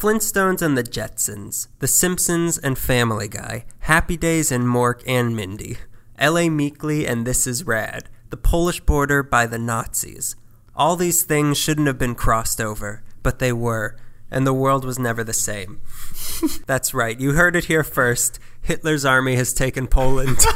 Flintstones and the Jetsons, The Simpsons and Family Guy, Happy Days and Mork and Mindy, L.A. Meekly and This Is Rad, The Polish Border by the Nazis. All these things shouldn't have been crossed over, but they were, and the world was never the same. That's right, you heard it here first. Hitler's army has taken Poland.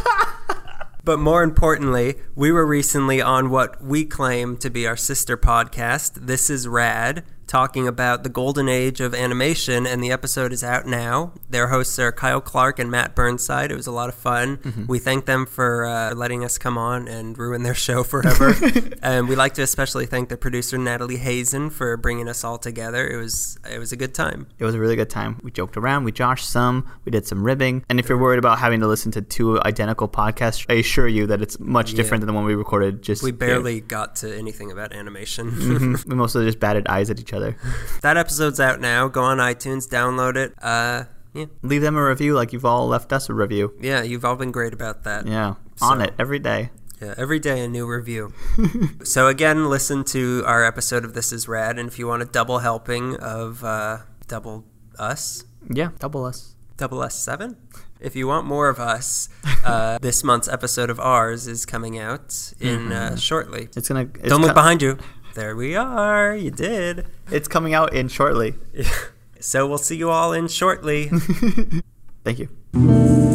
But more importantly, we were recently on what we claim to be our sister podcast, This is Rad, talking about the golden age of animation, and the episode is out now. Their hosts are Kyle Clark and Matt Burnside. It was a lot of fun. Mm-hmm. We thank them for uh, letting us come on and ruin their show forever. and we like to especially thank the producer Natalie Hazen for bringing us all together. It was it was a good time. It was a really good time. We joked around, we joshed some, we did some ribbing. And if you're worried about having to listen to two identical podcasts, I assure you that it's much different than the one we recorded. Just We barely got to anything about animation. Mhm. we mostly just batted eyes at each other. That episode's out now. Go on iTunes, download it. Uh, yeah, Leave them a review like you've all left us a review. yeah, you've all been great about that. Yeah, on it every day. Yeah, every day a new review. so again, listen to our episode of This Is Rad, and if you want a double helping of uh, double us, Yeah, double us. double S seven. If you want more of us, uh, this month's episode of ours is coming out in uh, shortly. It's gonna. It's Don't look co- behind you. There we are. You did. It's coming out in shortly. So we'll see you all in shortly. Thank you.